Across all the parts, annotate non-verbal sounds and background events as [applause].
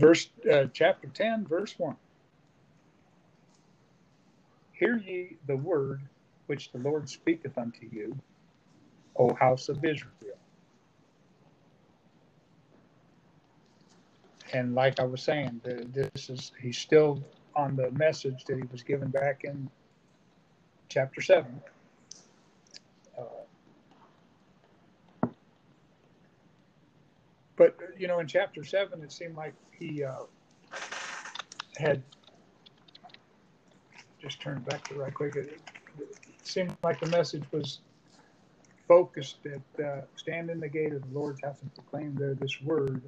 verse uh, chapter 10 verse 1 hear ye the word which the lord speaketh unto you o house of israel. And like i was saying this is he's still on the message that he was given back in chapter 7 But you know, in chapter seven, it seemed like he uh, had just turned back to right quick. It, it, seemed like the message was focused at uh, stand in the gate of the Lord's house and proclaim there this word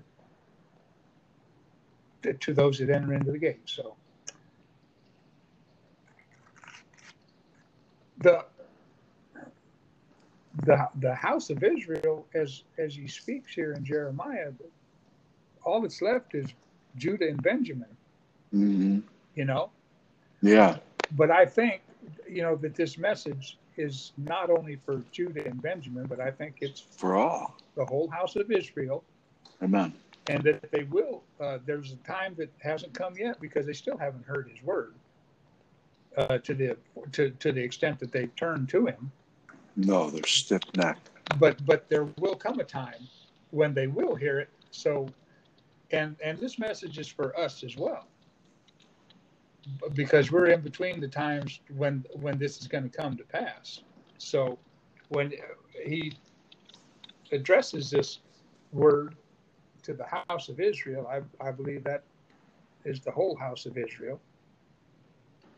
to, to those that enter into the gate. So the the the house of Israel, as as he speaks here in Jeremiah, all that's left is Judah and Benjamin. Mm-hmm. You know. Yeah. But I think you know that this message is not only for Judah and Benjamin, but I think it's for all the whole house of Israel. Amen. And that they will. Uh, there's a time that hasn't come yet because they still haven't heard His word uh, to the to to the extent that they've turned to Him. No, they're stiff necked. But but there will come a time when they will hear it. So, and and this message is for us as well, because we're in between the times when when this is going to come to pass. So, when he addresses this word to the house of Israel, I, I believe that is the whole house of Israel.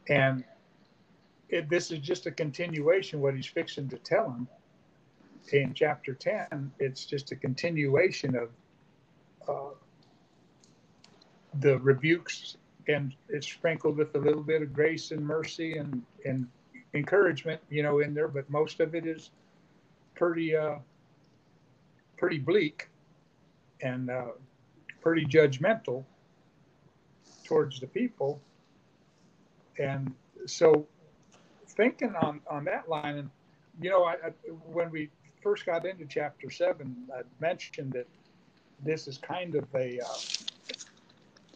And it, this is just a continuation what he's fixing to tell him in chapter 10 it's just a continuation of uh, the rebukes and it's sprinkled with a little bit of grace and mercy and and encouragement you know in there but most of it is pretty uh pretty bleak and uh pretty judgmental towards the people. And so thinking on on that line, and you know, I, I, when we first got into chapter seven, I mentioned that this is kind of a uh,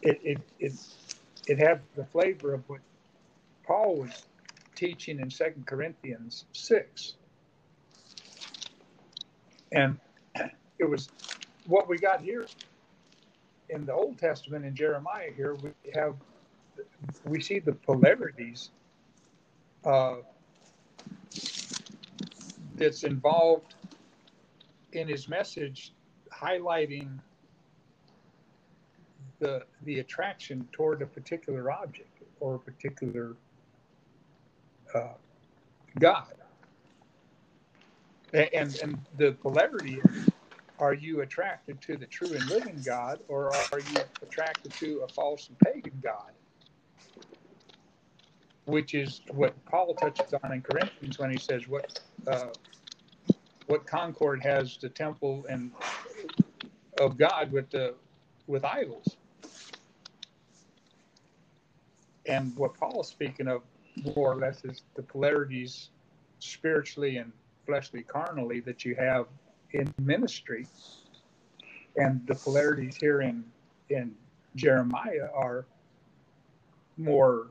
it, it it it had the flavor of what Paul was teaching in Second Corinthians six, and it was what we got here in the Old Testament in Jeremiah. Here we have we see the polarities uh, that's involved in his message highlighting the the attraction toward a particular object or a particular uh, God. And, and the polarity is, are you attracted to the true and living God or are you attracted to a false and pagan God? which is what Paul touches on in Corinthians when he says what uh, what concord has the temple and of God with the with idols. And what Paul is speaking of more or less is the polarities spiritually and fleshly carnally that you have in ministry. And the polarities here in in Jeremiah are more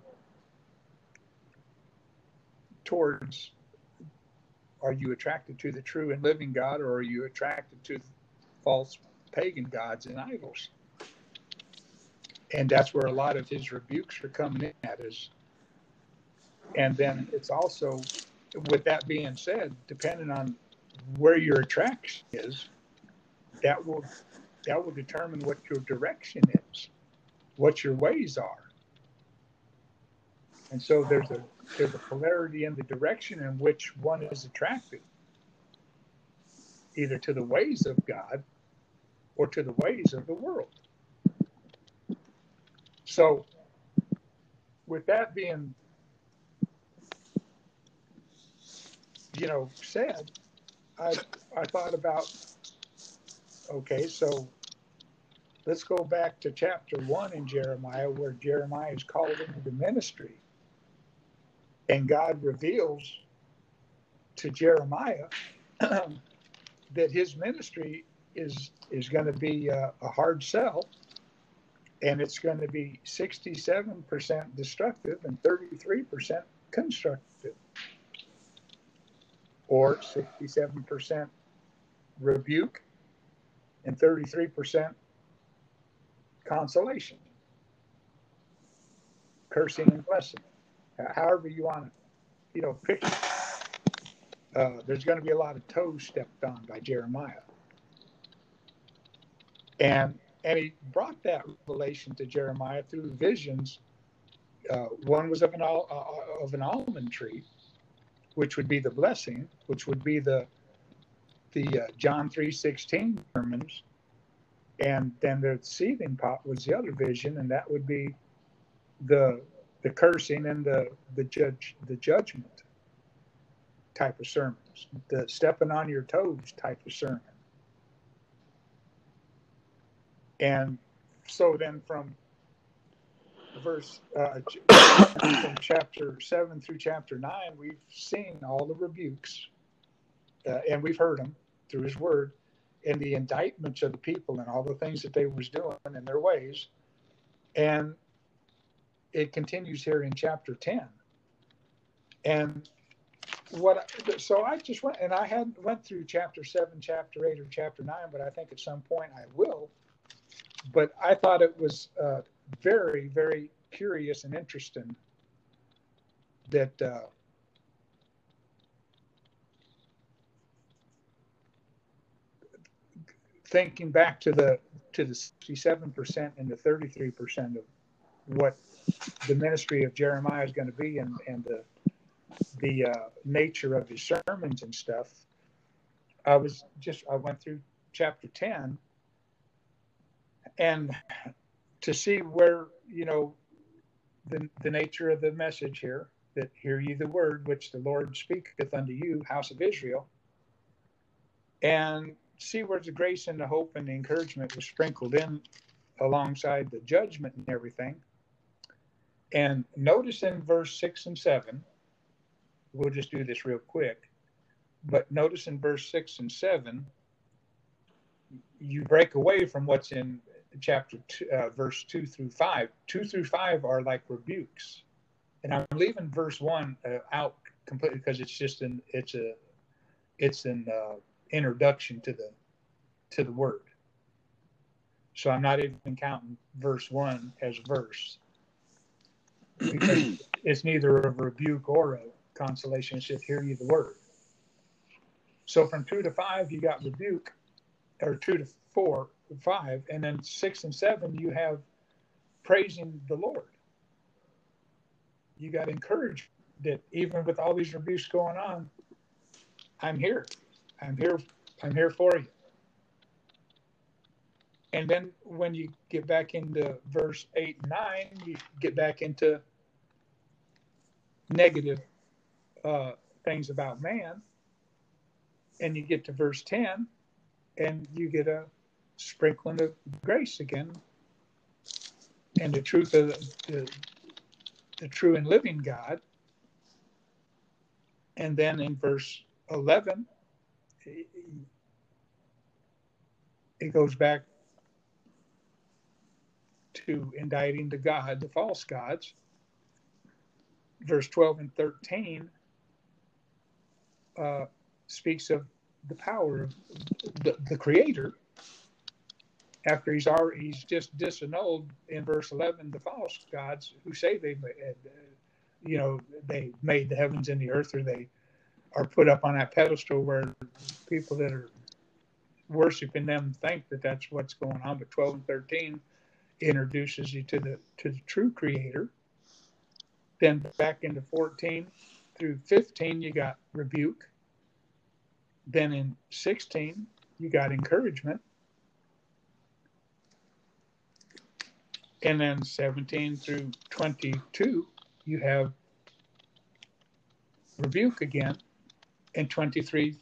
towards are you attracted to the true and living God or are you attracted to false pagan gods and idols? And that's where a lot of his rebukes are coming in at is and then it's also with that being said, depending on where your attraction is, that will that will determine what your direction is, what your ways are. And so there's a there's a polarity in the direction in which one is attracted, either to the ways of God or to the ways of the world. So, with that being, you know, said, I I thought about, okay, so let's go back to chapter one in Jeremiah, where Jeremiah is called into the ministry. And God reveals to Jeremiah [clears throat] that his ministry is is going to be a, a, hard sell and it's going to be 67% destructive and 33% constructive, or 67% rebuke and 33% consolation, cursing and blessing, however you want to, you know, it. Uh, there's going to be a lot of toes stepped on by Jeremiah. And and he brought that revelation to Jeremiah through visions. Uh, one was of an uh, of an almond tree, which would be the blessing, which would be the the uh, John three sixteen sermons, and then the seething pot was the other vision, and that would be the the cursing and the the judge the judgment type of sermons, the stepping on your toes type of sermon. And so then from verse uh, [coughs] from chapter 7 through chapter 9 we've seen all the rebukes uh, and we've heard them through his word and the indictments of the people and all the things that they was doing and their ways. And it continues here in chapter 10 and what so i just went and i hadn't went through chapter 7 chapter 8 or chapter 9 but i think at some point i will but I thought it was uh, very, very curious and interesting that uh, thinking back to the to the 67% and the 33% of what the ministry of Jeremiah is going to be and, and the the uh, nature of his sermons and stuff. I was just I went through chapter 10 and to see where you know the, the nature of the message here that hear ye the word which the lord speaketh unto you house of israel and see where the grace and the hope and the encouragement was sprinkled in alongside the judgment and everything. And notice in verse 6 and 7 we'll just do this real quick but notice in verse 6 and 7 you break away from what's in chapter two, uh, verse two through five. Two through five are like rebukes, and I'm leaving verse one uh, out completely because it's just an it's a it's an uh, introduction to the to the word. So I'm not even counting verse one as verse because it's neither a rebuke or a consolation. It's just hear you the word. So from two to five, you got rebuke, or two to four, five, and then six and seven, you have praising the Lord. You got encouraged that even with all these rebukes going on, I'm here. I'm here. I'm here for you. And then when you get back into verse eight and nine, you get back into negative uh, things about man. And you get to verse 10, and you get a sprinkling of grace again and the truth of the, the, the true and living God. And then in verse 11, it goes back to indicting the God, the false gods. Verse 12 and 13 uh, speaks of the power of the, the Creator after he's already he's just disannulled in verse 11 the false gods who say they uh, you know they made the heavens and the earth or they are put up on that pedestal where people that are worshiping them think that that's what's going on. But 12 and 13 introduces you to the to the true creator. Then back into 14 through 15 you got rebuke. Then in 16 you got encouragement And then 17 through 22, you have rebuke again. And 23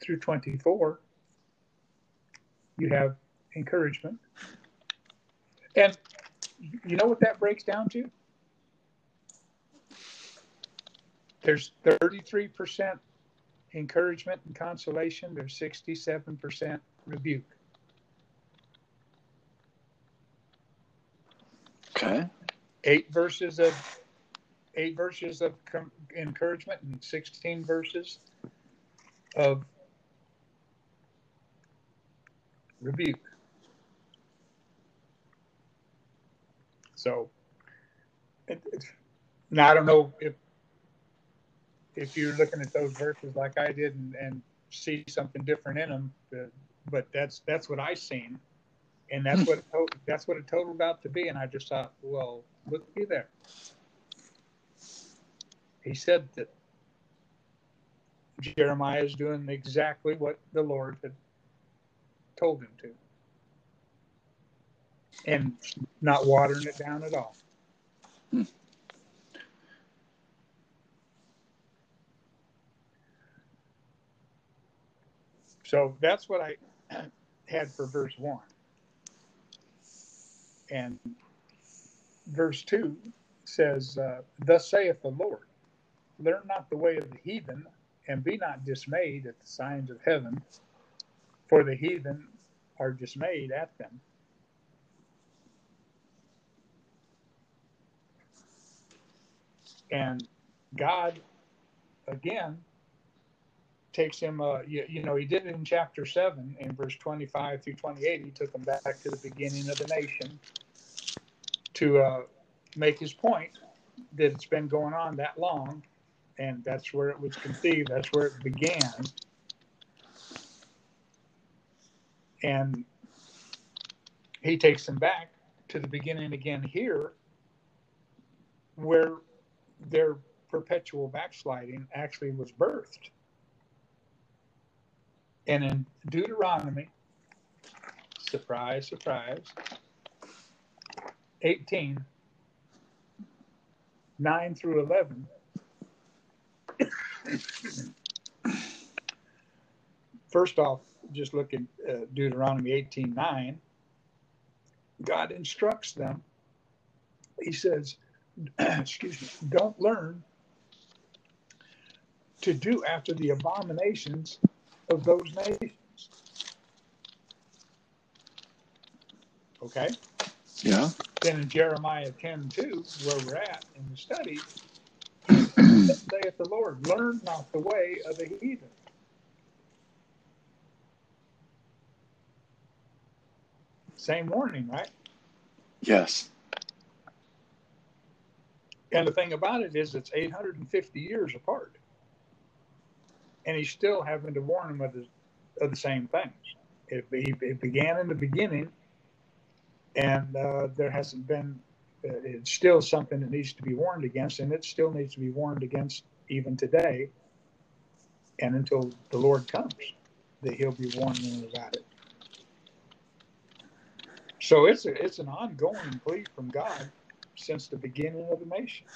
through 24, you have encouragement. And you know what that breaks down to? There's 33% encouragement and consolation, there's 67% rebuke. Okay. eight verses of eight verses of encouragement and 16 verses of rebuke so it, it, now i don't know if if you're looking at those verses like i did and, and see something different in them but, but that's that's what i seen and that's what that's what it totaled out to be and i just thought well looky there he said that Jeremiah is doing exactly what the Lord had told him to, and not watering it down at all. So that's what I had for verse 1. And verse 2 says, uh, Thus saith the Lord, learn not the way of the heathen, and be not dismayed at the signs of heaven, for the heathen are dismayed at them. And God, again, takes him, uh, you, you know, he did it in chapter 7, in verse 25 through 28. He took him back to the beginning of the nation to uh, make his point that it's been going on that long, and that's where it was conceived, that's where it began. And he takes them back to the beginning again here, where their perpetual backsliding actually was birthed. And in Deuteronomy, surprise, surprise, 18, 9 through 11. First off, just look at uh, Deuteronomy 18 9. God instructs them. He says, [clears throat] excuse me, don't learn to do after the abominations of those nations. Okay? Yeah. Then in Jeremiah 10 2, where we're at in the study, [clears throat] saith the Lord, learn not the way of the heathen. Same warning, right? Yes. And the thing about it is, it's 850 years apart. And he's still having to warn them of the, of the same things. It, it began in the beginning, and uh, there hasn't been, uh, it's still something that needs to be warned against, and it still needs to be warned against even today and until the Lord comes, that he'll be warning about it. So it's a, it's an ongoing plea from God since the beginning of the nation.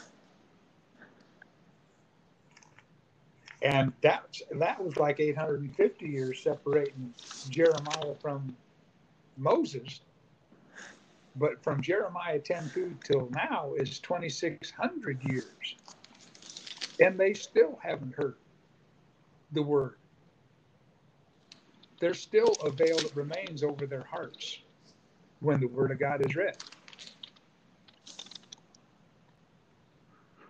And that that was like 850 years separating Jeremiah from Moses. But from Jeremiah 10 2 till now is 2,600 years. And they still haven't heard the word. There's still a veil that remains over their hearts when the word of God is read.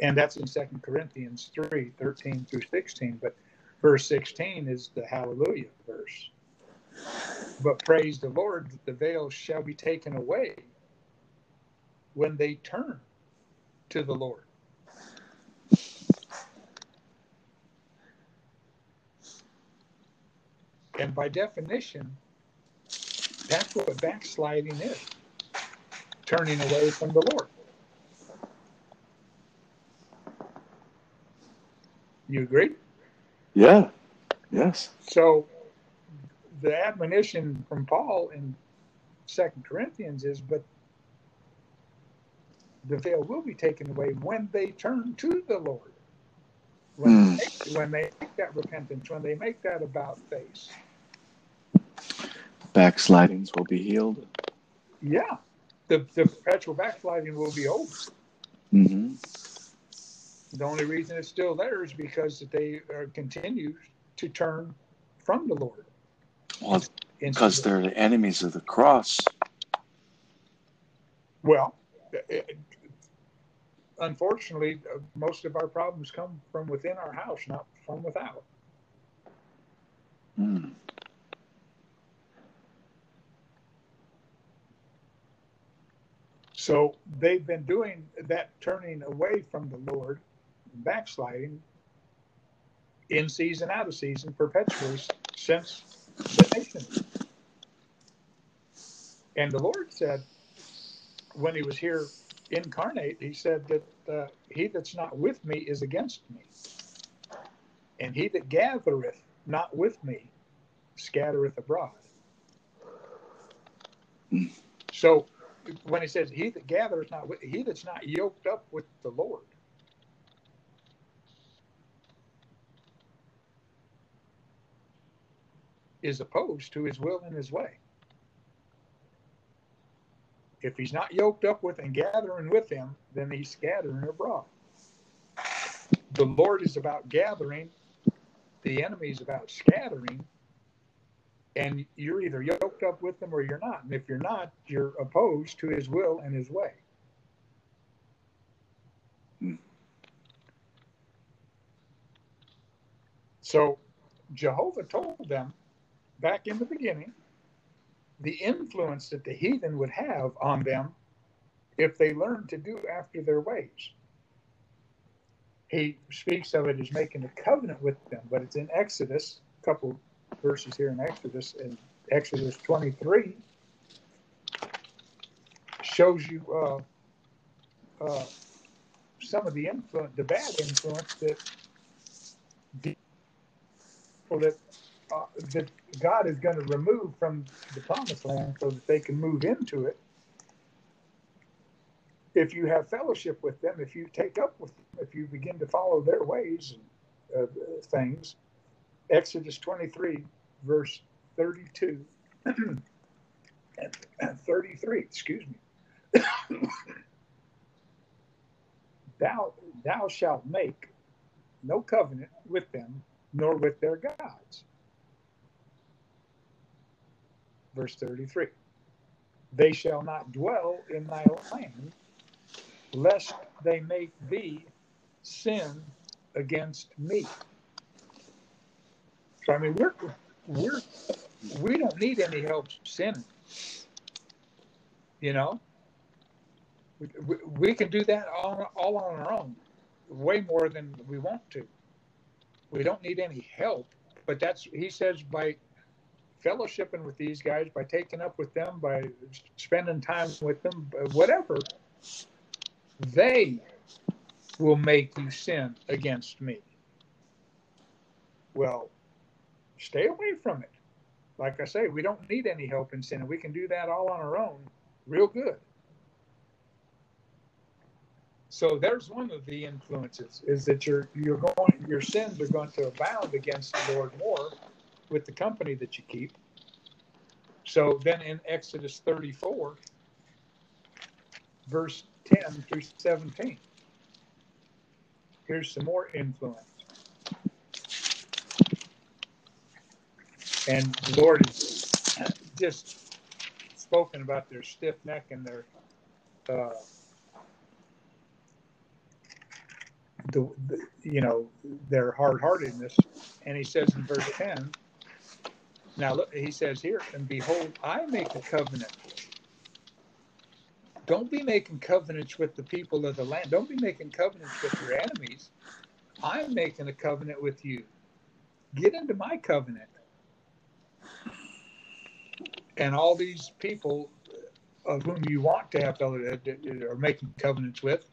And that's in Second Corinthians 3 13 through 16. But verse 16 is the hallelujah verse. But praise the Lord that the veil shall be taken away when they turn to the Lord. And by definition, that's what backsliding is turning away from the Lord. You agree? Yeah. Yes. So the admonition from Paul in Second Corinthians is, but the veil will be taken away when they turn to the Lord. When, Mm. they, make, when they make that repentance, when they make that about face. Backslidings will be healed. Yeah. The, the perpetual backsliding will be over. hmm The only reason it's still there is because they are continue to turn from the Lord. Well, because they're the enemies of the cross. well, unfortunately, uh, most of our problems come from within our house, not from without. Mm. So they've been doing that turning away from the Lord, backsliding in season, out of season, perpetually since the nation. And the Lord said, when he was here incarnate, he said that uh, he that's not with me is against me. And he that gathereth not with me scattereth abroad. So when he says he that gathereth not with he that's not yoked up with the Lord. Is opposed to his will and his way. If he's not yoked up with and gathering with him, then he's scattering abroad. The Lord is about gathering, the enemy is about scattering, and you're either yoked up with him or you're not. And if you're not, you're opposed to his will and his way. So Jehovah told them back in the beginning the influence that the heathen would have on them if they learned to do after their ways. He speaks of it as making a covenant with them, but it's in Exodus, a couple verses here in Exodus, in Exodus 23, shows you uh, uh, some of the influence, the bad influence that people that uh, that God is going to remove from the promised land so that they can move into it. If you have fellowship with them, if you take up with them, if you begin to follow their ways and uh, things, Exodus 23, verse 32 and, [clears throat] and 33, excuse me. [coughs] thou, thou shalt make no covenant with them, nor with their gods verse 33. They shall not dwell in thy land, lest they make thee sin against me. So I mean, we're we're we don't need any help sinning. You know, we, we, can do that all, all on our own, way more than we want to. We don't need any help, but that's he says by fellowshipping with these guys, by taking up with them, by spending time with them, whatever, they will make you sin against me. Well, stay away from it. Like I say, we don't need any help in sin. We can do that all on our own, real good. So there's one of the influences is that your you're going your sins are going to abound against the Lord more with the company that you keep. So then in Exodus 34, verse 10 through 17, here's some more influence. And the Lord has just spoken about their stiff neck and their uh, the, the, you know their hard heartedness. And he says in verse 10, now look, he says here, and behold, I make a covenant. Don't be making covenants with the people of the land. Don't be making covenants with your enemies. I'm making a covenant with you. Get into my covenant. And all these people uh, of whom you want to have uh, are making covenants with,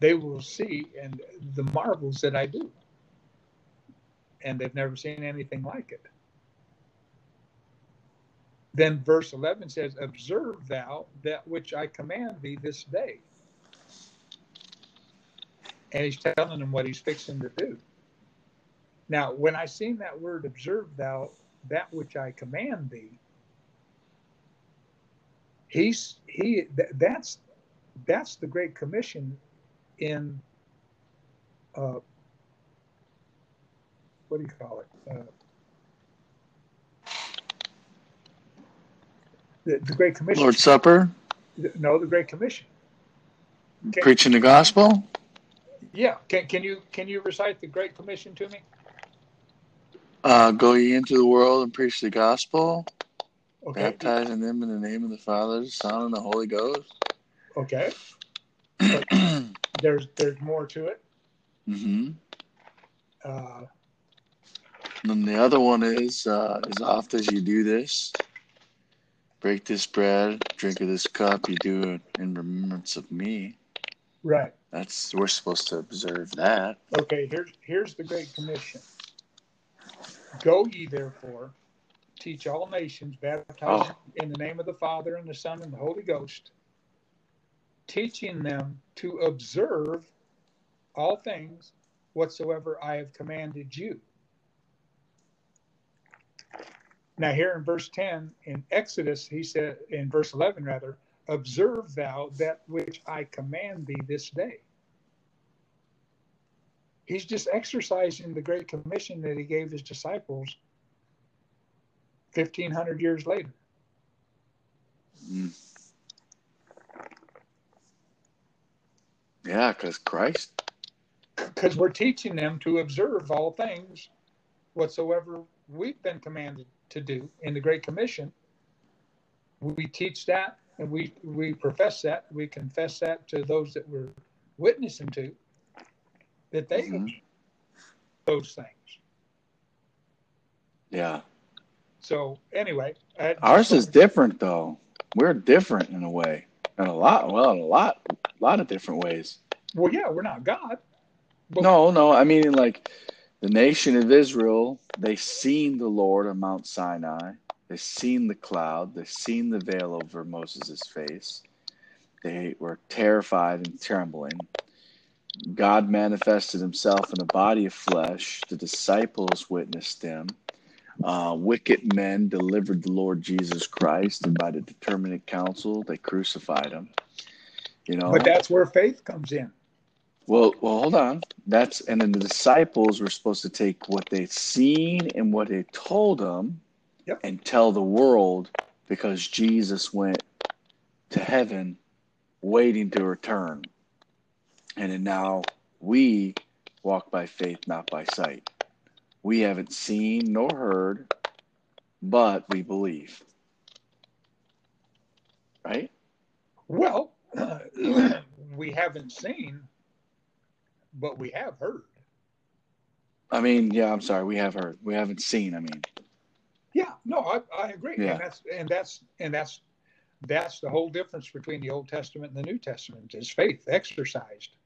they will see and the marvels that I do. And they've never seen anything like it. Then verse 11 says, Observe thou that which I command thee this day. And he's telling them what he's fixing to do. Now, when I seen that word, observe thou that which I command thee, he's he that's that's the great commission in uh, what do you call it uh, the, the Great Commission. Lord's Supper? No, the Great Commission. Can- Preaching the gospel? Yeah, can can you can you recite the Great Commission to me? Uh, go ye into the world and preach the gospel, Okay. baptizing them in the name of the Father, the Son, and the Holy Ghost. Okay. mm-hmm. [clears throat] There's there's more to it. And Uh, then the other one is, uh, as oft as you do this, break this bread, drink of this cup, you do it in remembrance of me. right. That's we're supposed to observe that. Okay. Here's here's the Great Commission. Go ye therefore, teach all nations, baptizing oh. in the name of the Father and the Son and the Holy Ghost, teaching them to observe all things whatsoever I have commanded you. Now, here in verse 10 in Exodus, he said, in verse 11 rather, observe thou that which I command thee this day. He's just exercising the great commission that he gave his disciples 1500 years later. Yeah, because Christ. Because we're teaching them to observe all things whatsoever we've been commanded to do in the Great Commission. We teach that and we, we profess that, we confess that to those that we're witnessing to, that they Mhm. those things. Yeah. So, anyway, I- Ours is different though. We're different in a way. In a lot well, in a lot a lot of different ways. well, yeah, we're not God. No, no, I mean like the nation of Israel, they seen the Lord on Mount Sinai. They seen the cloud, they seen the veil over Moses' face. They were terrified and trembling. God manifested himself in a body of flesh. The disciples witnessed him. Uh, wicked men delivered the Lord Jesus Christ, and by the determinate counsel, they crucified him. You know, But that's where faith comes in. Well, well, hold on. That's and then the disciples were supposed to take what they'd seen and what they told them, Yep. and tell the world because Jesus went to heaven, waiting to return, and then now we walk by faith, not by sight. We haven't seen nor heard, but we believe. Right? Well, [clears throat] we haven't seen, but we have heard. I mean, yeah. I'm sorry. We have heard. We haven't seen. I mean, Yeah, no, I, I agree, Yeah. and that's and that's and that's that's the whole difference between the Old Testament and the New Testament is faith exercised.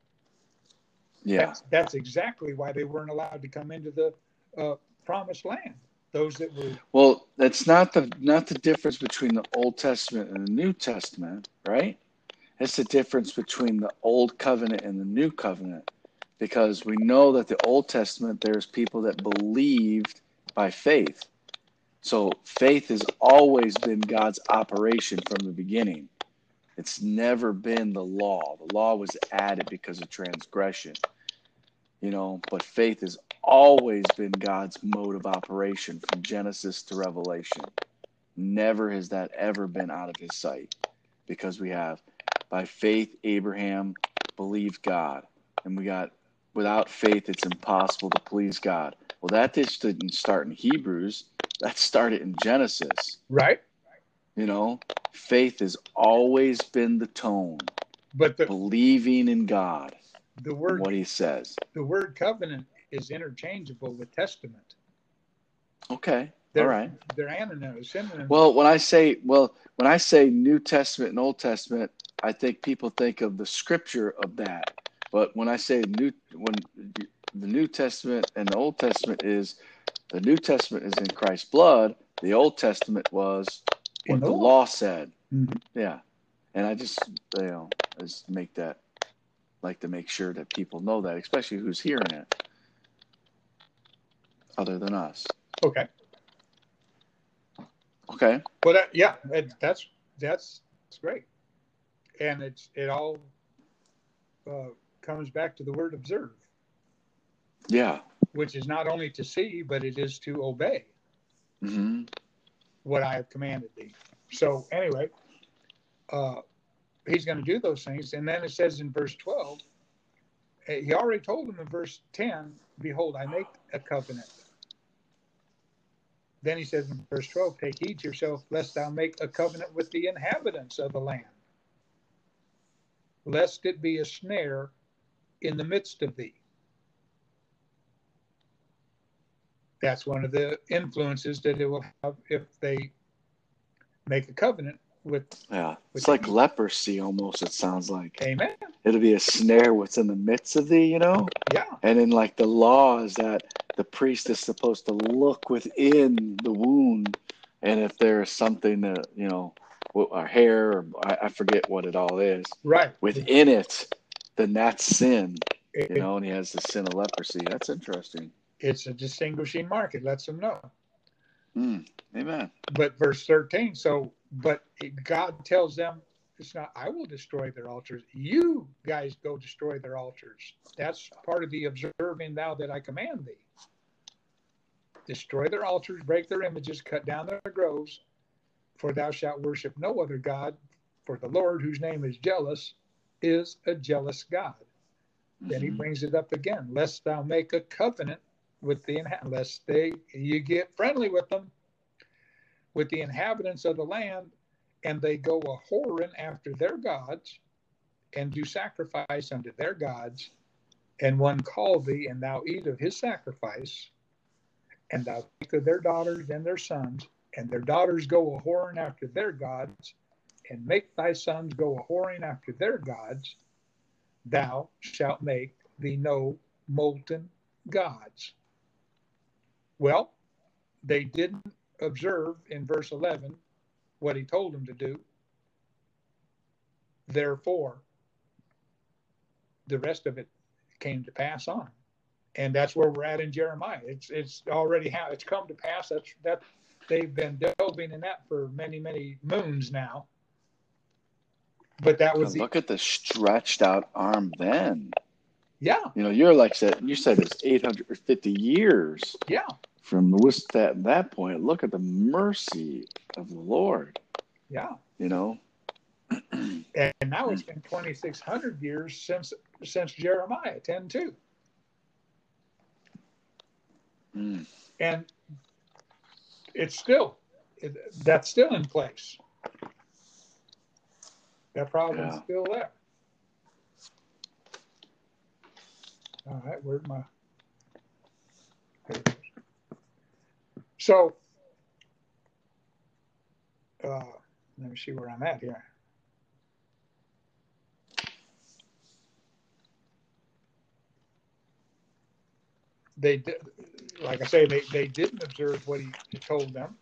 yeah. That's, that's exactly why they weren't allowed to come into the uh, promised land. Those that were Well, that's not the not the difference between the Old Testament and the New Testament, right? It's the difference between the Old Covenant and the New Covenant, because we know that the Old Testament there's people that believed by faith. So faith has always been God's operation from the beginning. It's never been the law. The law was added because of transgression. You know, but faith has always been God's mode of operation from Genesis to Revelation. Never has that ever been out of his sight because we have by faith Abraham believed God and we got without faith it's impossible to please God. Well that just didn't start in Hebrews, that started in Genesis. right, You know, faith has always been the tone, but the believing in God the word what he says. the word covenant is interchangeable with testament. Okay. They're, All right. they're synonyms. synonyms. Well, when I say well, when I say New Testament and Old Testament, I think people think of the scripture of that. But when I say new, when the New Testament and the Old Testament is the New Testament is in Christ's blood, the Old Testament was what the law. said. Mhm. Yeah, and I just you know just make that like to make sure that people know that, especially who's hearing it, other than us. Okay. Okay. Well, that, yeah, it, that's that's that's great, and it's it all uh, comes back to the word observe, Yeah. which is not only to see, but it is to obey hmm what I have commanded thee. So anyway, uh, he's going to do those things. And then it says in verse 12, eh, he already told them in verse 10, Behold, I make a covenant. Then he says in verse 12, Take heed to yourself, lest thou make a covenant with the inhabitants of the land, lest it be a snare in the midst of thee. That's one of the influences that it will have if they make a covenant with. Yeah, with it's like leprosy almost. It sounds like Amen. it'll be a snare what's in the midst of thee, you know. Yeah. And in like the law is that the priest is supposed to look within the wound, and if there's something that you know, a hair or I, I forget what it all is Right. within it, then that's sin, you know. And he has the sin of leprosy. That's interesting. it's a distinguishing mark. It lets them know. Mm, amen. But verse 13, so, but God tells them, it's not, I will destroy their altars. You guys go destroy their altars. That's part of the observing thou that I command thee. Destroy their altars, break their images, cut down their groves, for thou shalt worship no other God, for the Lord, whose name is jealous, is a jealous God. Then he Mhm. brings it up again, lest thou make a covenant with the lest they you get friendly with them, with the inhabitants of the land, and they go a whoring after their gods, and do sacrifice unto their gods, and one call thee, and thou eat of his sacrifice, and thou take of their daughters and their sons, and their daughters go a whoring after their gods, and make thy sons go a whoring after their gods, thou shalt make thee no molten gods. Well, they didn't observe in verse 11 what he told them to do. Therefore, the rest of it came to pass on. And that's where we're at in Jeremiah. It's it's already how it's come to pass. That's that they've been delving in that for many, many moons now. But that was the, Look at the stretched out arm then. yeah, You know, you're like said you said it's 850 years yeah. from was that that point. Look at the mercy of the Lord. Yeah. You know, [clears throat] And now it's been 2,600 years since since Jeremiah 10:2. Mm, And it's still, it, that's still in place. That problem's Yeah. still there. All right, where's my? there it is. So, uh, let me see where I'm at here. They did, like I say, they, they didn't observe what he told them.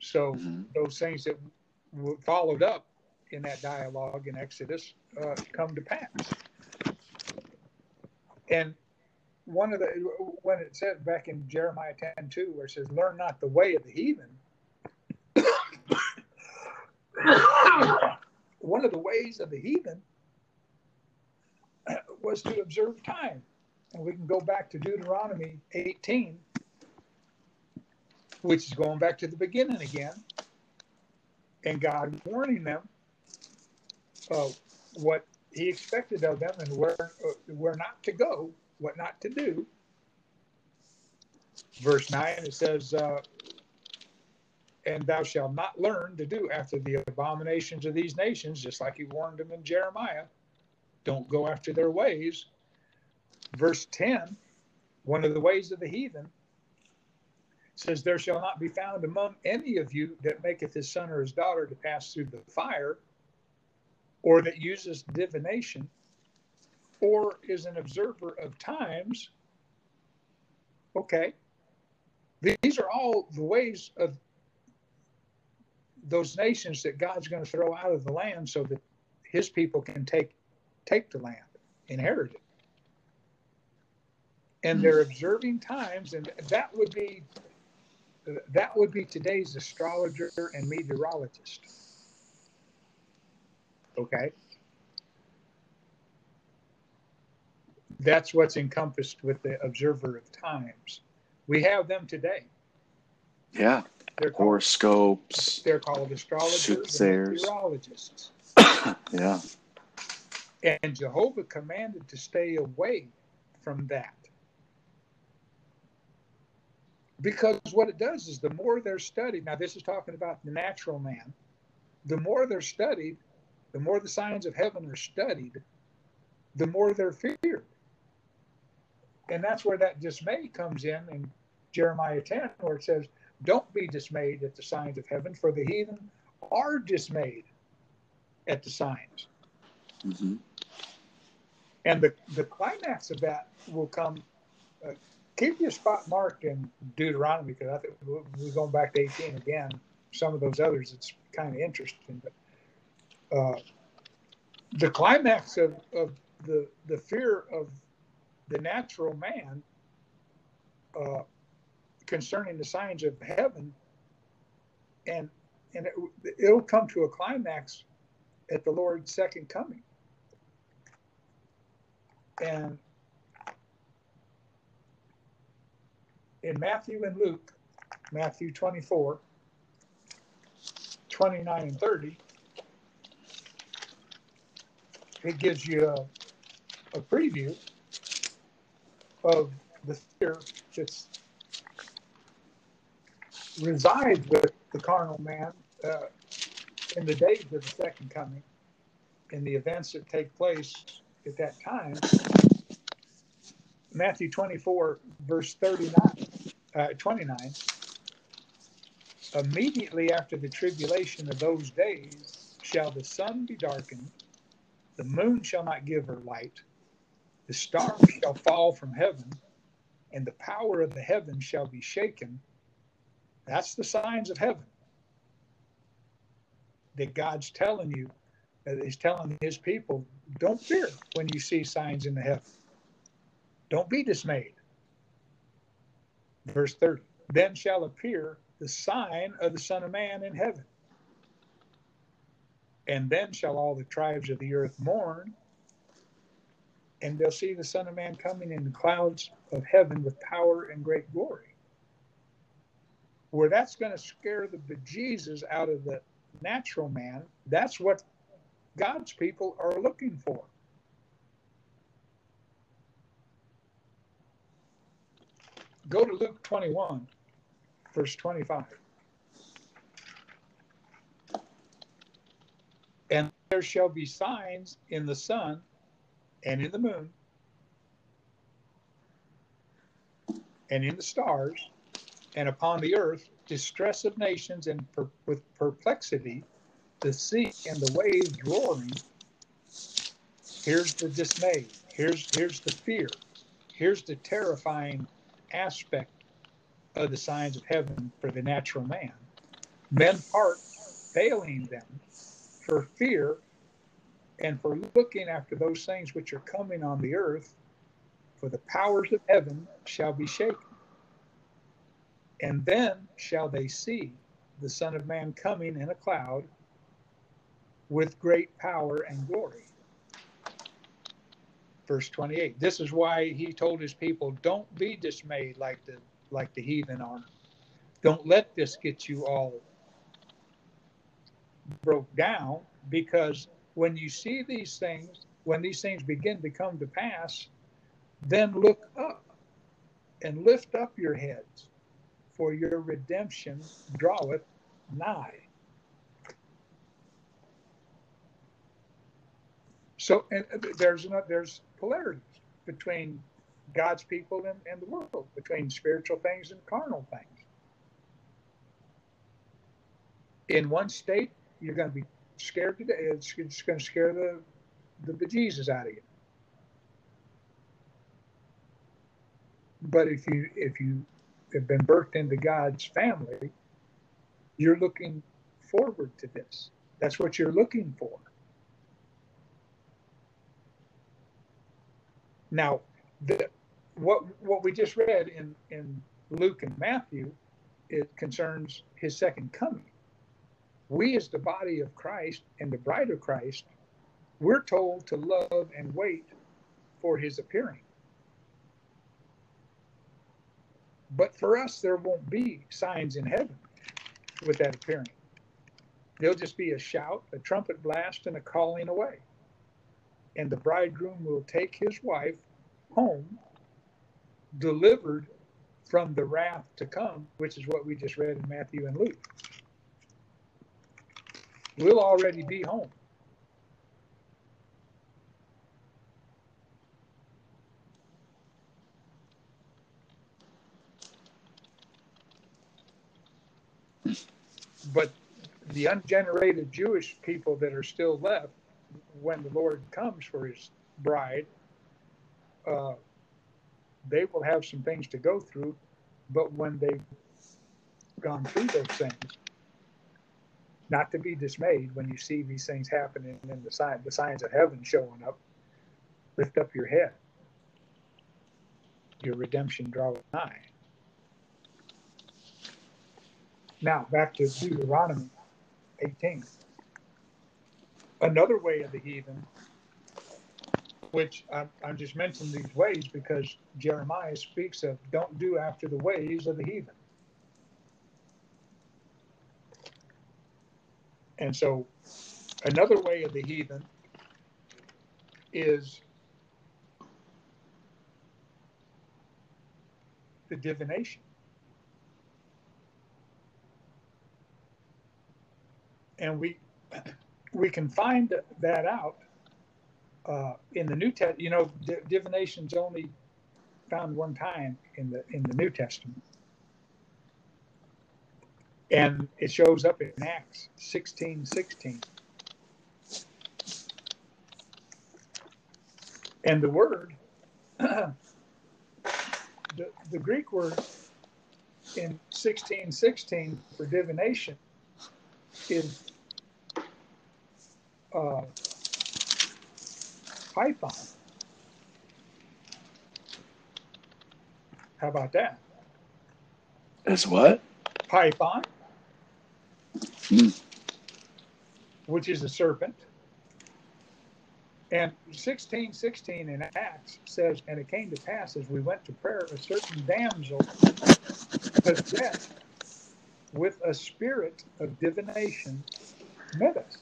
So mhm. those things that were followed up in that dialogue in Exodus uh, come to pass. And one of the when it says back in Jeremiah 10 2, where it says, Learn not the way of the heathen. [coughs] one of the ways of the heathen [coughs] was to observe time. And we can go back to Deuteronomy 18, which is going back to the beginning again, and God warning them of what He expected of them and where uh, where not to go, what not to do. Verse nine it says, uh, "And thou shalt not learn to do after the abominations of these nations," just like He warned them in Jeremiah. Don't go after their ways. Verse ten, one of the ways of the heathen says, There shall not be found among any of you that maketh his son or his daughter to pass through the fire, or that uses divination, or is an observer of times. Okay. These are all the ways of those nations that God's going to throw out of the land so that his people can take take the land, inherit it. And they're mm-hmm. observing times, and that would be that would be today's astrologer and meteorologist. Okay. That's what's encompassed with the observer of times. We have them today. yeah, They're called, horoscopes. they're called astrologers and meteorologists. [coughs] yeah. And Jehovah commanded to stay away from that. Because what it does is the more they're studied, now this is talking about the natural man, the more they're studied, the more the signs of heaven are studied, the more they're feared. And that's where that dismay comes in in Jeremiah 10, where it says, Don't be dismayed at the signs of heaven, for the heathen are dismayed at the signs. Mm-hmm. And the, the climax of that will come. Uh, keep your spot marked in Deuteronomy because I think we're going back to 18 again. Some of those others, it's kind of interesting. But uh, the climax of, of the, the fear of the natural man uh, concerning the signs of heaven, and and it, it'll come to a climax at the Lord's second coming. And in Matthew and Luke, Matthew 24, 29 and 30, it gives you a, a preview of the fear that's resides with the carnal man uh, in the days of the second coming, in the events that take place at that time. Matthew 24, verse 39, uh, 29. Immediately after the tribulation of those days shall the sun be darkened, the moon shall not give her light, the stars shall fall from heaven, and the power of the heavens shall be shaken. That's the signs of heaven that God's telling you, that He's telling His people, don't fear when you see signs in the heaven. Don't be dismayed. Verse 30 Then shall appear the sign of the Son of Man in heaven. And then shall all the tribes of the earth mourn, and they'll see the Son of Man coming in the clouds of heaven with power and great glory. Where that's going to scare the bejesus out of the natural man, that's what God's people are looking for. Go to Luke 21, verse 25. And there shall be signs in the sun and in the moon and in the stars and upon the earth distress of nations and per, with perplexity, the sea and the waves roaring. Here's the dismay. Here's here's the fear. Here's the terrifying aspect of the signs of heaven for the natural man. Men's heart failing them for fear and for looking after those things which are coming on the earth, for the powers of heaven shall be shaken. And then shall they see the Son of Man coming in a cloud with great power and glory. Verse 28. This is why he told his people, don't be dismayed like the like the heathen are. Don't let this get you all broke down because when you see these things, when these things begin to come to pass, then look up and lift up your heads for your redemption draweth nigh. So and uh, there's there's polarities between God's people and, and the world, between spiritual things and carnal things. In one state, you're going to be scared to. It's, it's going to scare the the bejesus out of you. But if you if you have been birthed into God's family, you're looking forward to this. That's what you're looking for. Now, the, what what we just read in in Luke and Matthew, it concerns his second coming. We, as the body of Christ and the bride of Christ, we're told to love and wait for his appearing. But for us, there won't be signs in heaven with that appearing. There'll just be a shout, a trumpet blast, and a calling away. And the bridegroom will take his wife home, delivered from the wrath to come, which is what we just read in Matthew and Luke. We'll already be home. But the ungenerated Jewish people that are still left, when the Lord comes for his bride, uh, they will have some things to go through. But when they've gone through those things, not to be dismayed when you see these things happening and the sign, the signs of heaven showing up. Lift up your head. Your redemption draweth nigh. Now back to Deuteronomy 18. Another way of the heathen, which I'm, I'm just mentioning these ways because Jeremiah speaks of don't do after the ways of the heathen. And so another way of the heathen is the divination. And we [clears throat] we can find that out uh, in the New Testament. You know, divination is only found one time in the in the New Testament and it shows up in Acts 16 16. And the word, [clears throat] the, the Greek word in 16 16 for divination is uh, python. How about that? Is what? Python. Mm. which is a serpent. And 1616 in Acts says, And it came to pass as we went to prayer, a certain damsel possessed with a spirit of divination met us.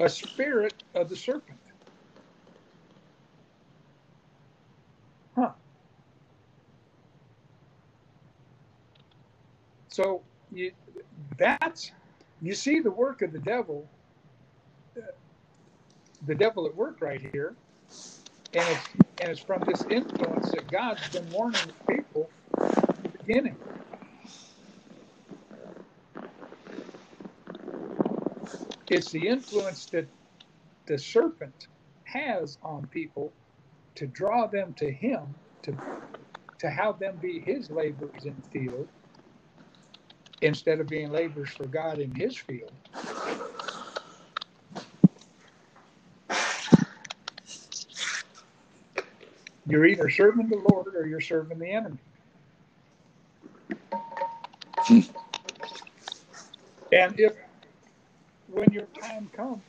A spirit of the serpent. Huh. So you, that's you see the work of the devil, uh, the devil at work right here, and it's and it's from this influence that God's been warning people from the beginning. It's the influence that the serpent has on people to draw them to him, to to have them be his laborers in the field, instead of being laborers for God in his field. You're either serving the Lord or you're serving the enemy. and if, when your time comes,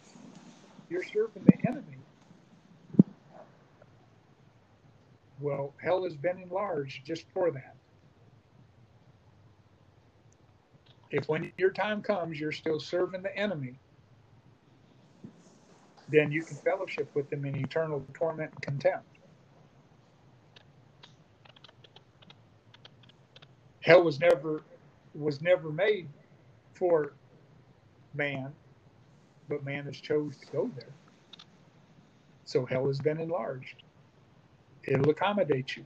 you're serving the enemy, well, hell has been enlarged just for that. If when your time comes you're still serving the enemy, then you can fellowship with them in eternal torment and contempt. Hell was never was never made for man, but man has chose to go there. So hell has been enlarged. It'll accommodate you.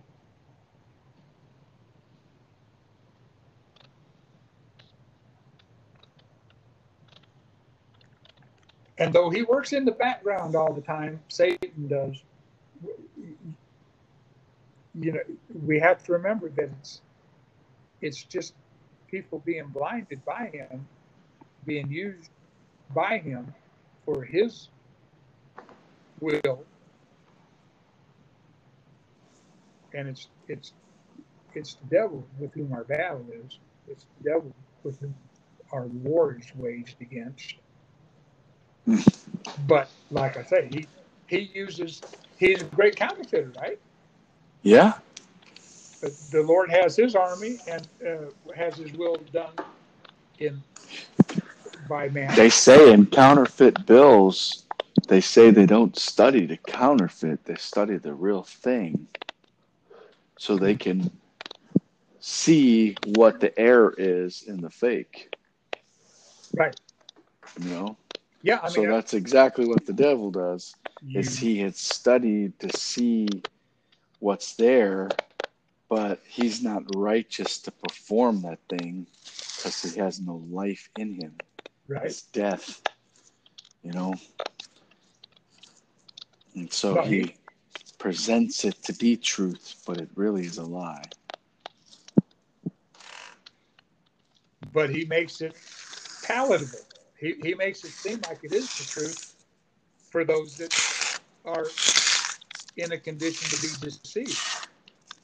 And though he works in the background all the time, Satan does. You know, we have to remember that it's it's just people being blinded by him, being used by him for his will. And it's it's it's the devil with whom our battle is. It's the devil with whom our war is waged against but like I say, he he uses he's a great counterfeiter, right? Yeah. But the Lord has His army and uh, has His will done in by man. They say in counterfeit bills, they say they don't study the counterfeit, they study the real thing. So they can see what the error is in the fake. Right. You know? Yeah, I so that's exactly what the devil does. you, Is he had studied to see what's there, but he's not righteous to perform that thing because he has no life in him. right. It's death. You know? And so he- presents it to be truth, but it really is a lie. But he makes it palatable. He he makes it seem like it is the truth for those that are in a condition to be deceived.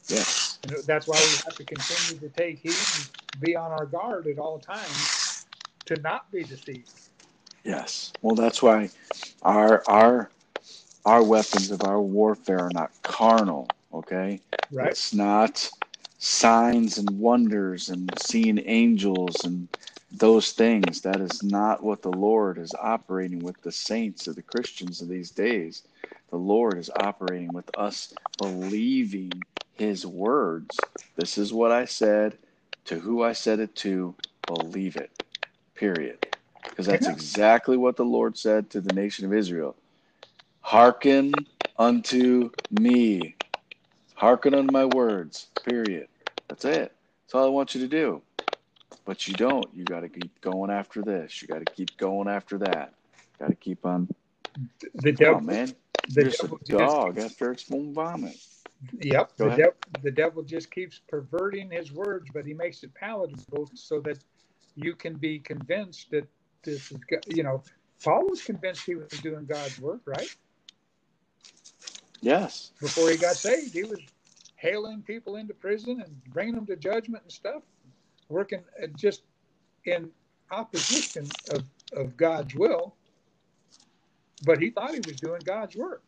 Yes. And that's why we have to continue to take heed and be on our guard at all times to not be deceived. Yes. Well, that's why our our our weapons of our warfare are not carnal. Okay. Right? It's not signs and wonders and seeing angels and those things. That is not what the Lord is operating with the saints or the Christians of these days. The Lord is operating with us believing His words. This is what I said to who I said it to. Believe it. Period. Because that's exactly what the Lord said to the nation of Israel. Hearken unto me. Hearken unto my words. Period. That's it. That's all I want you to do. But you don't. You got to keep going after this. You got to keep going after that. Got to keep on. The devil, on, man. the You're just devil a just, dog after its own vomit. yep, Go the, dev, the devil just keeps perverting his words, but he makes it palatable so that you can be convinced that this is, you know, Paul was convinced he was doing God's work, right? Yes. Before he got saved, he was hailing people into prison and bringing them to judgment and stuff, working uh, just in opposition of, of God's will. But he thought he was doing God's work.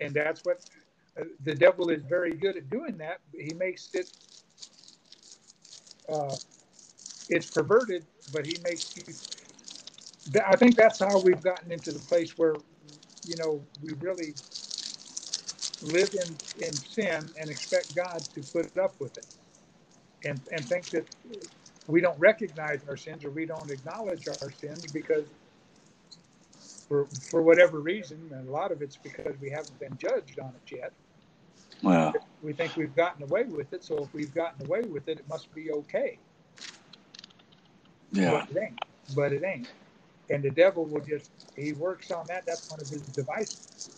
And that's what uh, the devil is very good at doing that. He makes it, uh, it's perverted, but he makes you. I think that's how we've gotten into the place where, you know, we really live in, in sin and expect God to put up with it and, and think that we don't recognize our sins or we don't acknowledge our sins because for, for whatever reason, and a lot of it's because we haven't been judged on it yet. Well, We think we've gotten away with it. So if we've gotten away with it, it must be okay. yeah. But it ain't. But it ain't. And the devil will just, he works on that. That's one of his devices.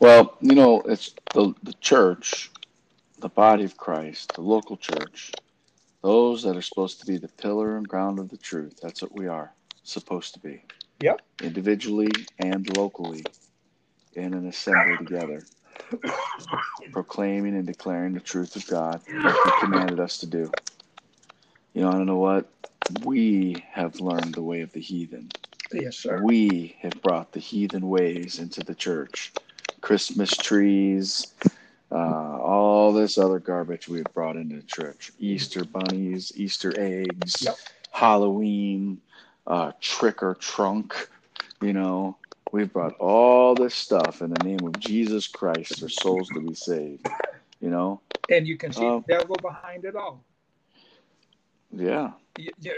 Well, you know, it's the, the church, the body of Christ, the local church, those that are supposed to be the pillar and ground of the truth. That's what we are supposed to be. Yep. Individually and locally in an assembly together, proclaiming and declaring the truth of God, like He commanded us to do. You know, I don't know what? We have learned the way of the heathen. Yes, sir. We have brought the heathen ways into the church. Christmas trees, uh, all this other garbage we have brought into church. Easter bunnies, Easter eggs, Yep. Halloween, uh, trick or trunk. You know, we've brought all this stuff in the name of Jesus Christ for souls to be saved. You know, And you can see Um, the devil behind it all. yeah, Y- y-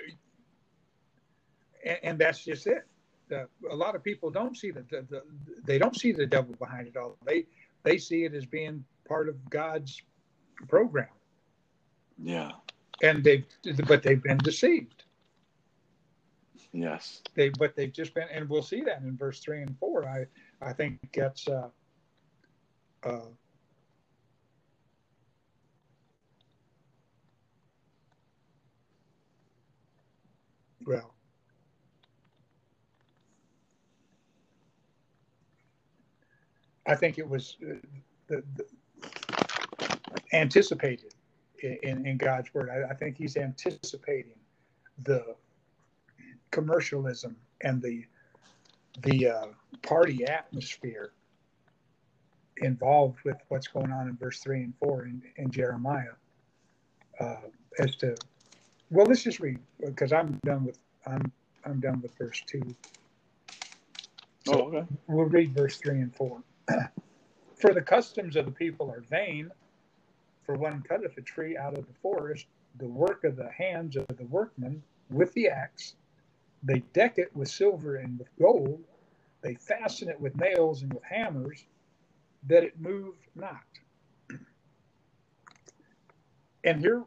and, and that's just it. The, a lot of people don't see the, the, the they don't see the devil behind it all. They they see it as being part of God's program, yeah, and they've but they've been deceived. yes, They but they've just been, and we'll see that in verse three and four. I I think that's uh, uh, well. I think it was uh, the, the anticipated in, in God's word. I, I think He's anticipating the commercialism and the the uh, party atmosphere involved with what's going on in verse three and four in, in Jeremiah, uh, as to Well, let's just read because I'm done with I'm I'm done with verse two. Oh, okay. We'll read verse three and four. For the customs of the people are vain. For one cutteth a tree out of the forest, the work of the hands of the workmen with the axe. They deck it with silver and with gold. They fasten it with nails and with hammers, that it move not. And here,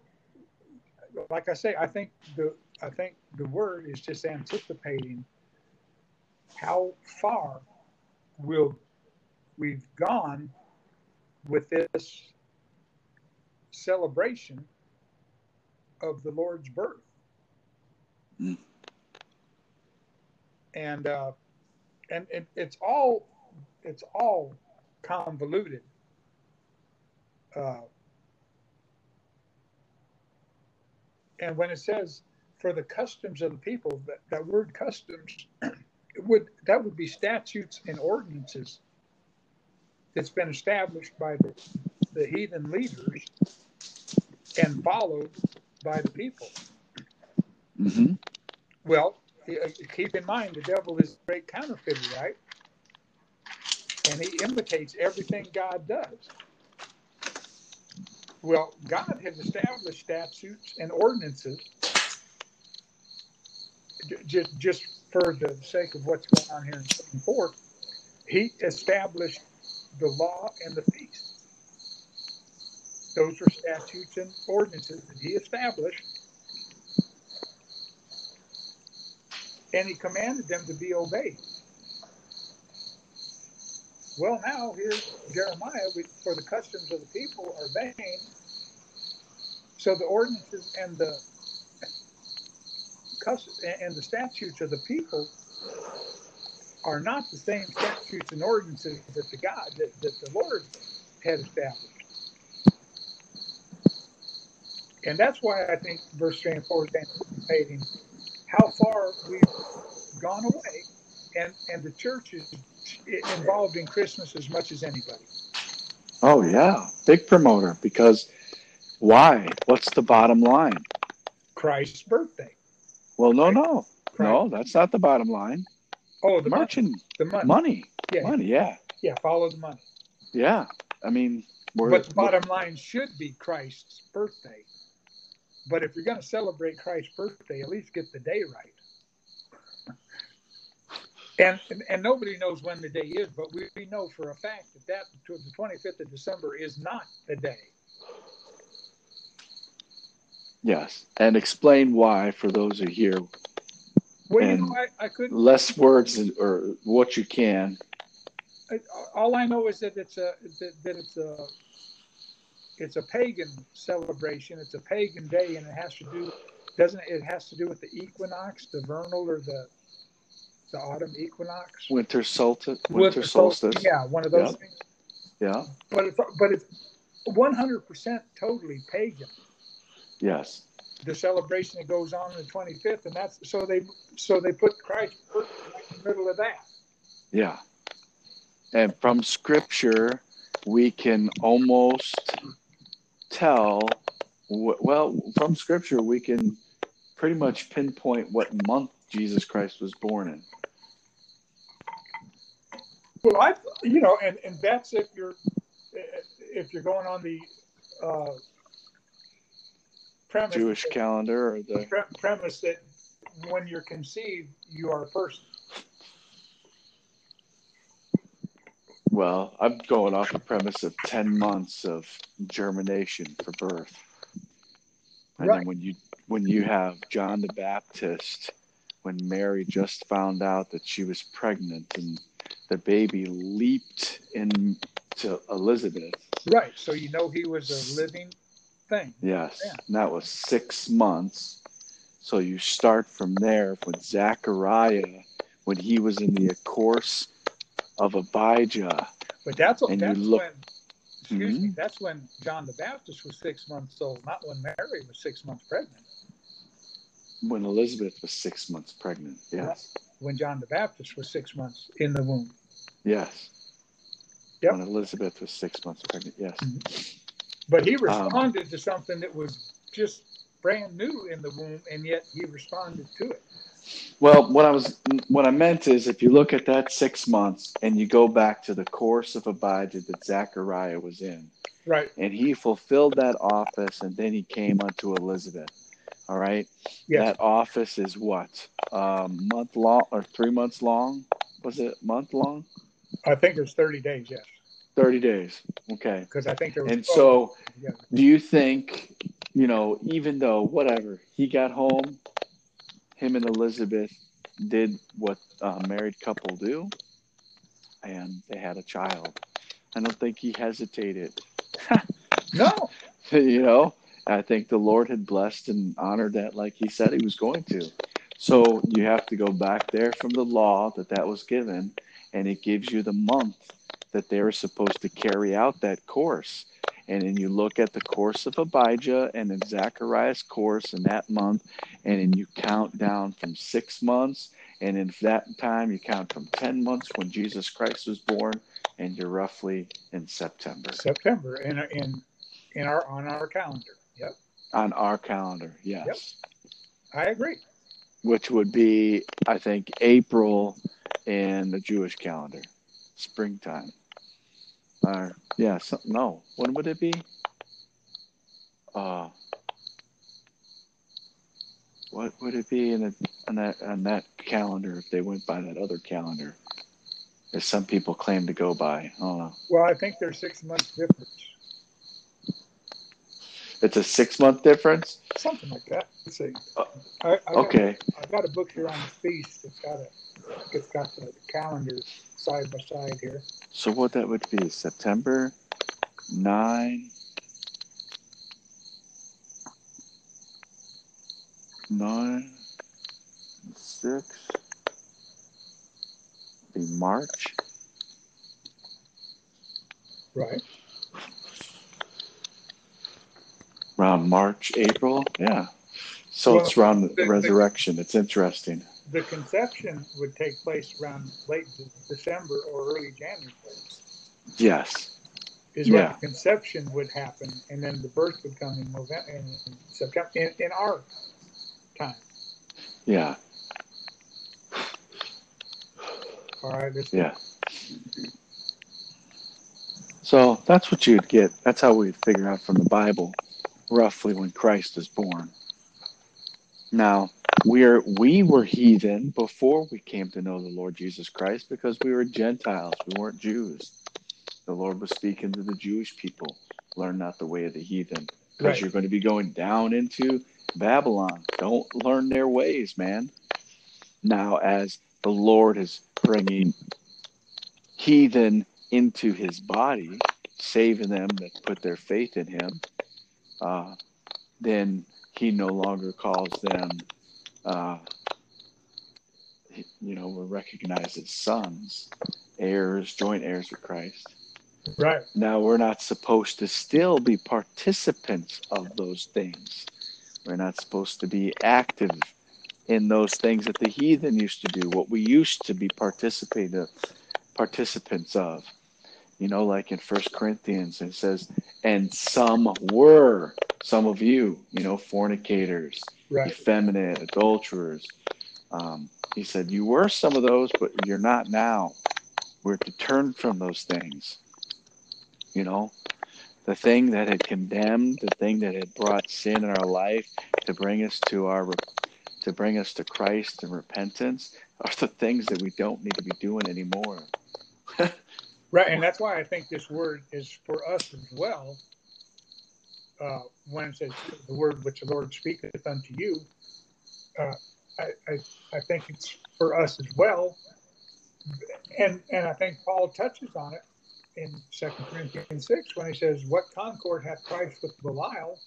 like I say, I think the I think the word is just anticipating how far will we've gone with this celebration of the Lord's birth. Mm. And uh, and it, it's all it's all convoluted. Uh, and when it says for the customs of the people, that, that word customs [clears throat] would that would be statutes and ordinances that's been established by the, the heathen leaders and followed by the people. hmm Well, uh, keep in mind the devil is a great counterfeiter, right? And he imitates everything God does. Well, God has established statutes and ordinances just, just for the sake of what's going on here in 74. He established the law and the feast. Those are statutes and ordinances that he established. And he commanded them to be obeyed. Well, now here's Jeremiah for the customs of the people are vain. So the ordinances and the and the statutes of the people are not the same statutes and ordinances that the God that, that the Lord had established. And that's why I think verse 3 and 4 is anticipating how far we've gone away, and, and the church is involved in Christmas as much as anybody. Oh yeah, big promoter because why? What's the bottom line? Christ's birthday. Well, no, no, Christ. no. That's not the bottom line. Oh, the money. Merchant The money. money, Yeah, money. Yeah, yeah, follow the money. yeah. I mean, we're, But the bottom line should be Christ's birthday. But if you're going to celebrate Christ's birthday, at least get the day right. And, and and nobody knows when the day is, but we, we know for a fact that that the 25th of December is not the day. yes, and explain why for those who hear you know, I, I couldn't. less words or what you can. I, all I know is that it's a that, that it's a it's a pagan celebration. It's a pagan day, and it has to do doesn't it, it has to do with the equinox, the vernal or the the autumn equinox. Winter solstice. Winter solstice. Yeah, one of those Yep. things. Yeah. But it's but it's one hundred percent totally pagan. Yes. The celebration that goes on the twenty fifth, and that's so they so they put Christ right in the middle of that. Yeah. And from scripture, we can almost tell, well, from scripture, we can pretty much pinpoint what month Jesus Christ was born in. Well, I, you know, and, and that's if you're if you're going on the uh, premise Jewish that, calendar or the, pre- premise that when you're conceived, you are a person. well, I'm going off the premise of 10 months of germination for birth. And Right. then when you when you have John the Baptist, when Mary just found out that she was pregnant and the baby leaped into Elizabeth. Right. So you know he was a living thing. Yes. Yeah. And that was six months. So you start from there with Zechariah when he was in the course of Abijah. But that's And you that's look- when excuse me, Mhm. that's when John the Baptist was six months old, not when Mary was six months pregnant. When Elizabeth was six months pregnant. Yes. When John the Baptist was six months in the womb. Yes. Yep. When Elizabeth was six months pregnant. Yes. But he Um, responded to something that was just brand new in the womb, and yet he responded to it. Well, what I was what I meant is if you look at that six months and you go back to the course of Abijah that Zechariah was in, Right. and he fulfilled that office, and then he came unto Elizabeth. All right, Yes. that office is what um, month long or three months long? Was it month long? I think it was 30 days, yes. Thirty days. Okay. Because I think there was And so, together. do you think, you know, even though whatever he got home, him and Elizabeth did what a married couple do, and they had a child. I don't think he hesitated. [laughs] No. [laughs] you know, I think the Lord had blessed and honored that like he said he was going to. So you have to go back there from the law that that was given, and it gives you the month that they are supposed to carry out that course. And then you look at the course of Abijah and then Zachariah's course in that month, and then you count down from six months, and in that time you count from 10 months when Jesus Christ was born, and you're roughly in September September in, in, in our, on our calendar. Yep. on our calendar. Yes. Yep. I agree. which would be, I think, April in the Jewish calendar, springtime. Or yeah, so, no, when would it be? Uh, what would it be in, a, on that on that calendar if they went by that other calendar? As some people claim to go by. I don't know. Well, I think there's six months difference. It's a six month difference. Something like that. Let's see. Uh, I, I got, Okay, I've got a book here on the feast. It's got a, it's got the calendar side by side here. so what that would be September nine. nine, six, be March. Right. Around March, April, yeah. So Well, it's around the the- the- resurrection. It's interesting. The conception would take place around late December or early January. Yes, Is when the conception would happen, and then the birth would come in November, in September, in, in our time. yeah, All right. Yeah. So that's what you'd get. That's how we'd figure out from the Bible, roughly when Christ is born. Now, we're we were heathen before we came to know the Lord Jesus Christ because we were Gentiles. We weren't Jews. The Lord was speaking to the Jewish people. Learn not the way of the heathen. Because Right. you're going to be going down into Babylon. Don't learn their ways, man. Now, as the Lord is bringing heathen into his body, saving them that put their faith in him, uh, then he no longer calls them, uh, you know, we're recognized as sons, heirs, joint heirs with Christ. Right. Now, we're not supposed to still be participants of those things. We're not supposed to be active in those things that the heathen used to do, what we used to be participative participants of. You know, like in First Corinthians, it says, and some were, some of you, you know, fornicators, Right. effeminate, adulterers. Um, he said, You were some of those, but you're not now. We're to turn from those things. You know, the thing that had condemned, the thing that had brought sin in our life to bring us to our to bring us to Christ and repentance are the things that we don't need to be doing anymore. [laughs] Right. And that's why I think this word is for us as well. Uh, when it says the word which the Lord speaketh unto you, uh, I, I, I think it's for us as well. And and I think Paul touches on it in Second Corinthians six when he says, "What concord hath Christ with Belial?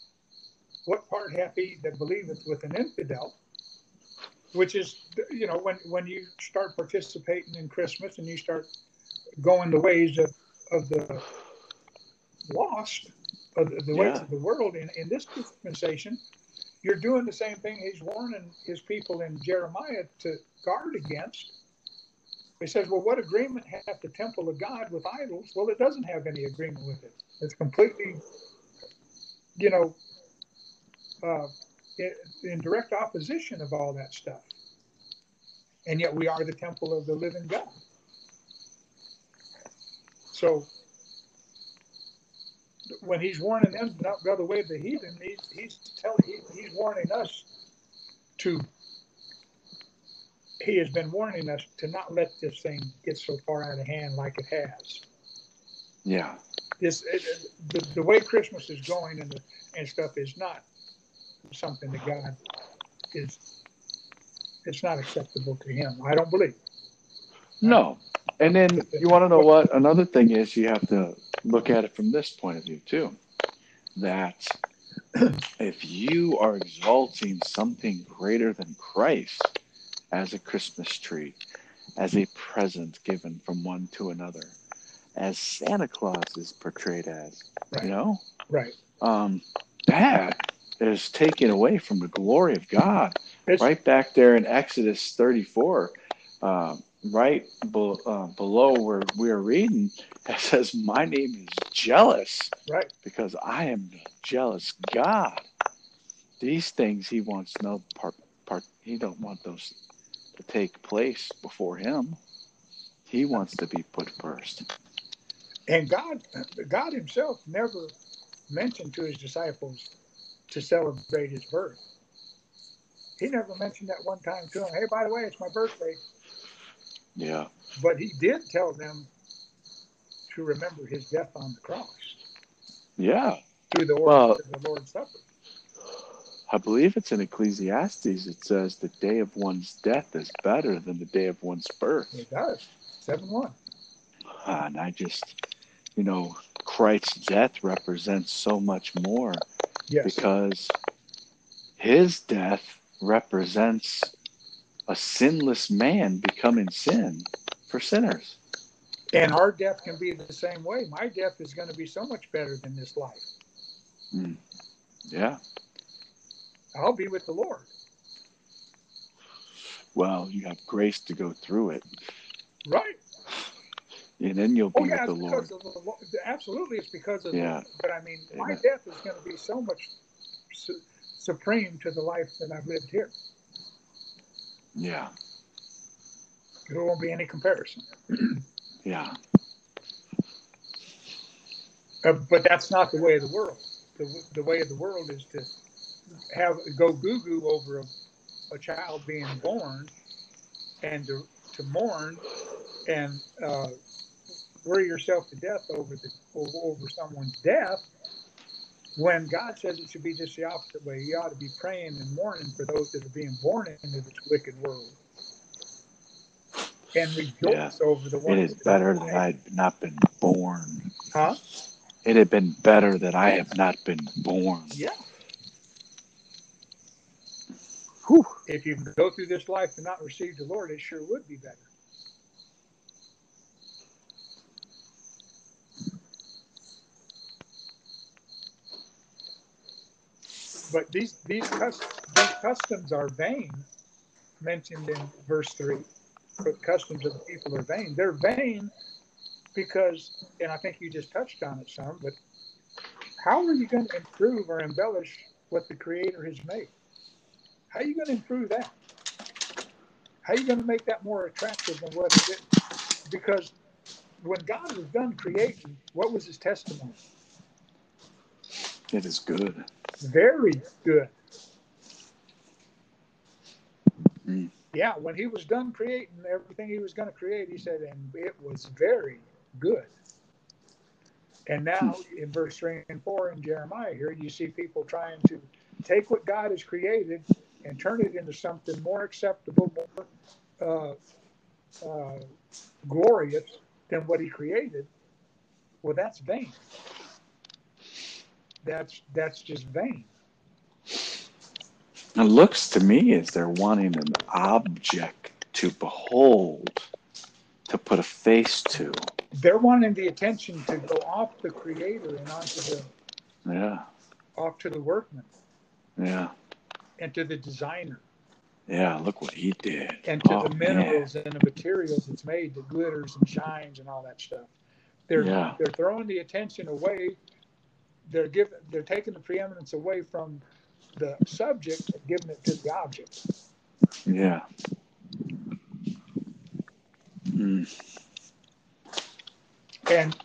What part hath he that believeth with an infidel?" Which is, you know, when when you start participating in Christmas and you start going the ways of, of the lost, of the, the ways Yeah. of the world in, in this dispensation, you're doing the same thing he's warning his people in Jeremiah to guard against. He says, Well, what agreement hath the temple of God with idols? Well, it doesn't have any agreement with it. It's completely, you know, uh, in direct opposition of all that stuff. And yet we are the temple of the living God. So when he's warning them not go the way of the heathen, he's he's telling he, he's warning us to. He has been warning us to not let this thing get so far out of hand like it has. Yeah. This it, the, the way Christmas is going and the, and stuff is not something that God is. It's not acceptable to Him. I don't believe. No. And then you want to know what another thing is you have to look at it from this point of view too. That [clears throat] if you are exalting something greater than Christ as a Christmas tree, as a present given from one to another, as Santa Claus is portrayed as, Right. you know, Right. um, that is taken away from the glory of God. It's, Right back there in Exodus 34, uh, right be- uh, below where we are reading, it says, My name is jealous Right. because I am the jealous God. These things he wants no part, part he don't want those to take place before him. He wants to be put first. And God, God Himself never mentioned to His disciples to celebrate His birth. He never mentioned that one time to them. Hey, by the way, it's my birthday. Yeah. But He did tell them to remember His death on the cross Yeah. through the Well- of the Lord's Supper. I believe it's in Ecclesiastes. It says the day of one's death is better than the day of one's birth. It does. Seven one. Ah, and I just, you know, Christ's death represents so much more Yes. because his death represents a sinless man becoming sin for sinners. And our death can be the same way. My death is going to be so much better than this life. Hmm. Yeah. I'll be with the Lord. Well, you have grace to go through it, Right. and then you'll be Oh yeah, with the Lord. the Lord. Absolutely, it's because of. Yeah. The, but I mean, my Amen. death is going to be so much su- supreme to the life that I've lived here. Yeah. There won't be any comparison. [clears throat] Yeah. Uh, but that's not the way of the world. The, the way of the world is to have go goo goo over a, a child being born, and to, to mourn and uh, worry yourself to death over the over, over someone's death. When God says it should be just the opposite way, you ought to be praying and mourning for those that are being born into this wicked world, and rejoice Yeah. over the It ones. is better that I had not been born. Huh? It had been better that I have not been born. Yeah. Whew. if you can go through this life and not receive the Lord, it sure would be better. But these these, these customs are vain, mentioned in verse three. But customs of the people are vain. They're vain because, and I think you just touched on it some. But how are you going to improve or embellish what the Creator has made? How are you going to improve that? How are you going to make that more attractive than what it is? Because when God was done creating, what was his testimony? It is good. Very good. Mm. Yeah, when he was done creating everything he was going to create, he said, and it was very good. And now in verse 3 and 4 in Jeremiah here, you see people trying to take what God has created and turn it into something more acceptable, more uh, uh, glorious than what he created. Well, that's vain. That's that's just vain. It looks to me as they're wanting an object to behold, to put a face to. They're wanting the attention to go off the creator and onto the Yeah, off to the workman yeah, and to the designer yeah. Look what he did. and to Oh, the man. minerals and the materials it's made that glitters and shines and all that stuff. They're Yeah. they're throwing the attention away. They're giving they're taking the preeminence away from the subject and giving it to the object. Yeah. Mm. And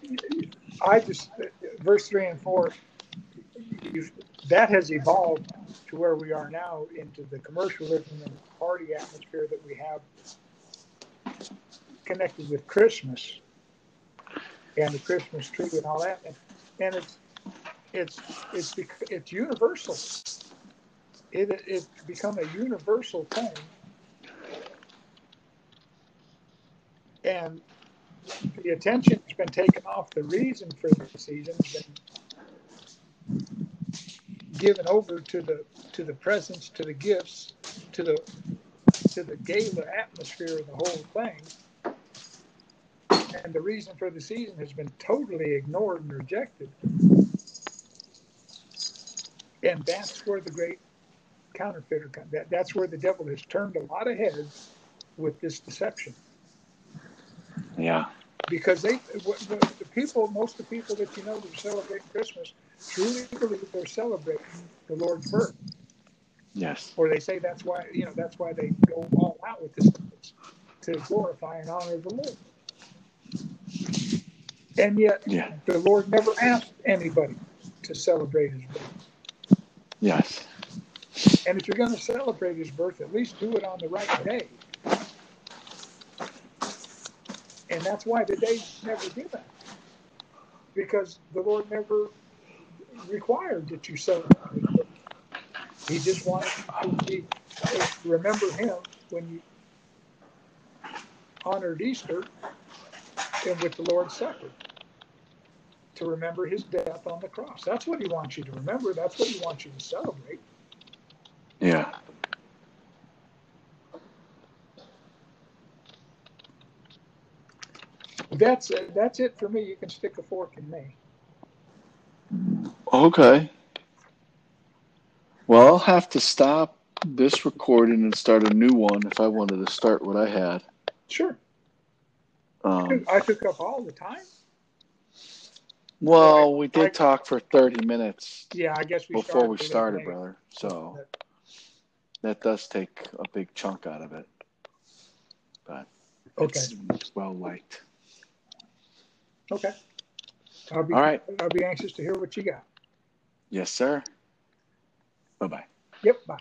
I just, verse three and four, you, that has evolved to where we are now into the commercialism and party atmosphere that we have connected with Christmas and the Christmas tree and all that. And, and it's, it's, it's, it's universal. It, it's become a universal thing. And the attention has been taken off the reason for the season, been given over to the to the presents, to the gifts, to the to the gala atmosphere of the whole thing. And the reason for the season has been totally ignored and rejected. And that's where the great counterfeiter comes. That, that's where the devil has turned a lot of heads with this deception. Yeah. Because they, the people, most of the people that you know that are celebrating Christmas truly believe they're celebrating the Lord's birth. Yes. Or they say that's why, you know, that's why they go all out with this to glorify and honor the Lord. And yet, yeah. the Lord never asked anybody to celebrate his birth. Yes. And if you're going to celebrate his birth, at least do it on the right day. And that's why the day's never given. Because the Lord never required that you celebrate. He just wanted to remember him when you honored Easter and with the Lord's Supper to remember his death on the cross. That's what he wants you to remember. That's what he wants you to celebrate. Yeah. That's it. That's it for me. You can stick a fork in me. Okay. Well, I'll have to stop this recording and start a new one if I wanted to start what I had. Sure. Um, I took up all the time. Well, we did I- talk for 30 minutes Yeah, I guess we before we started, brother. So that does take a big chunk out of it. But Okay. it's well liked. Okay. I'll be, All right. I'll be anxious to hear what you got. Yes, sir. Bye bye. Yep. Bye.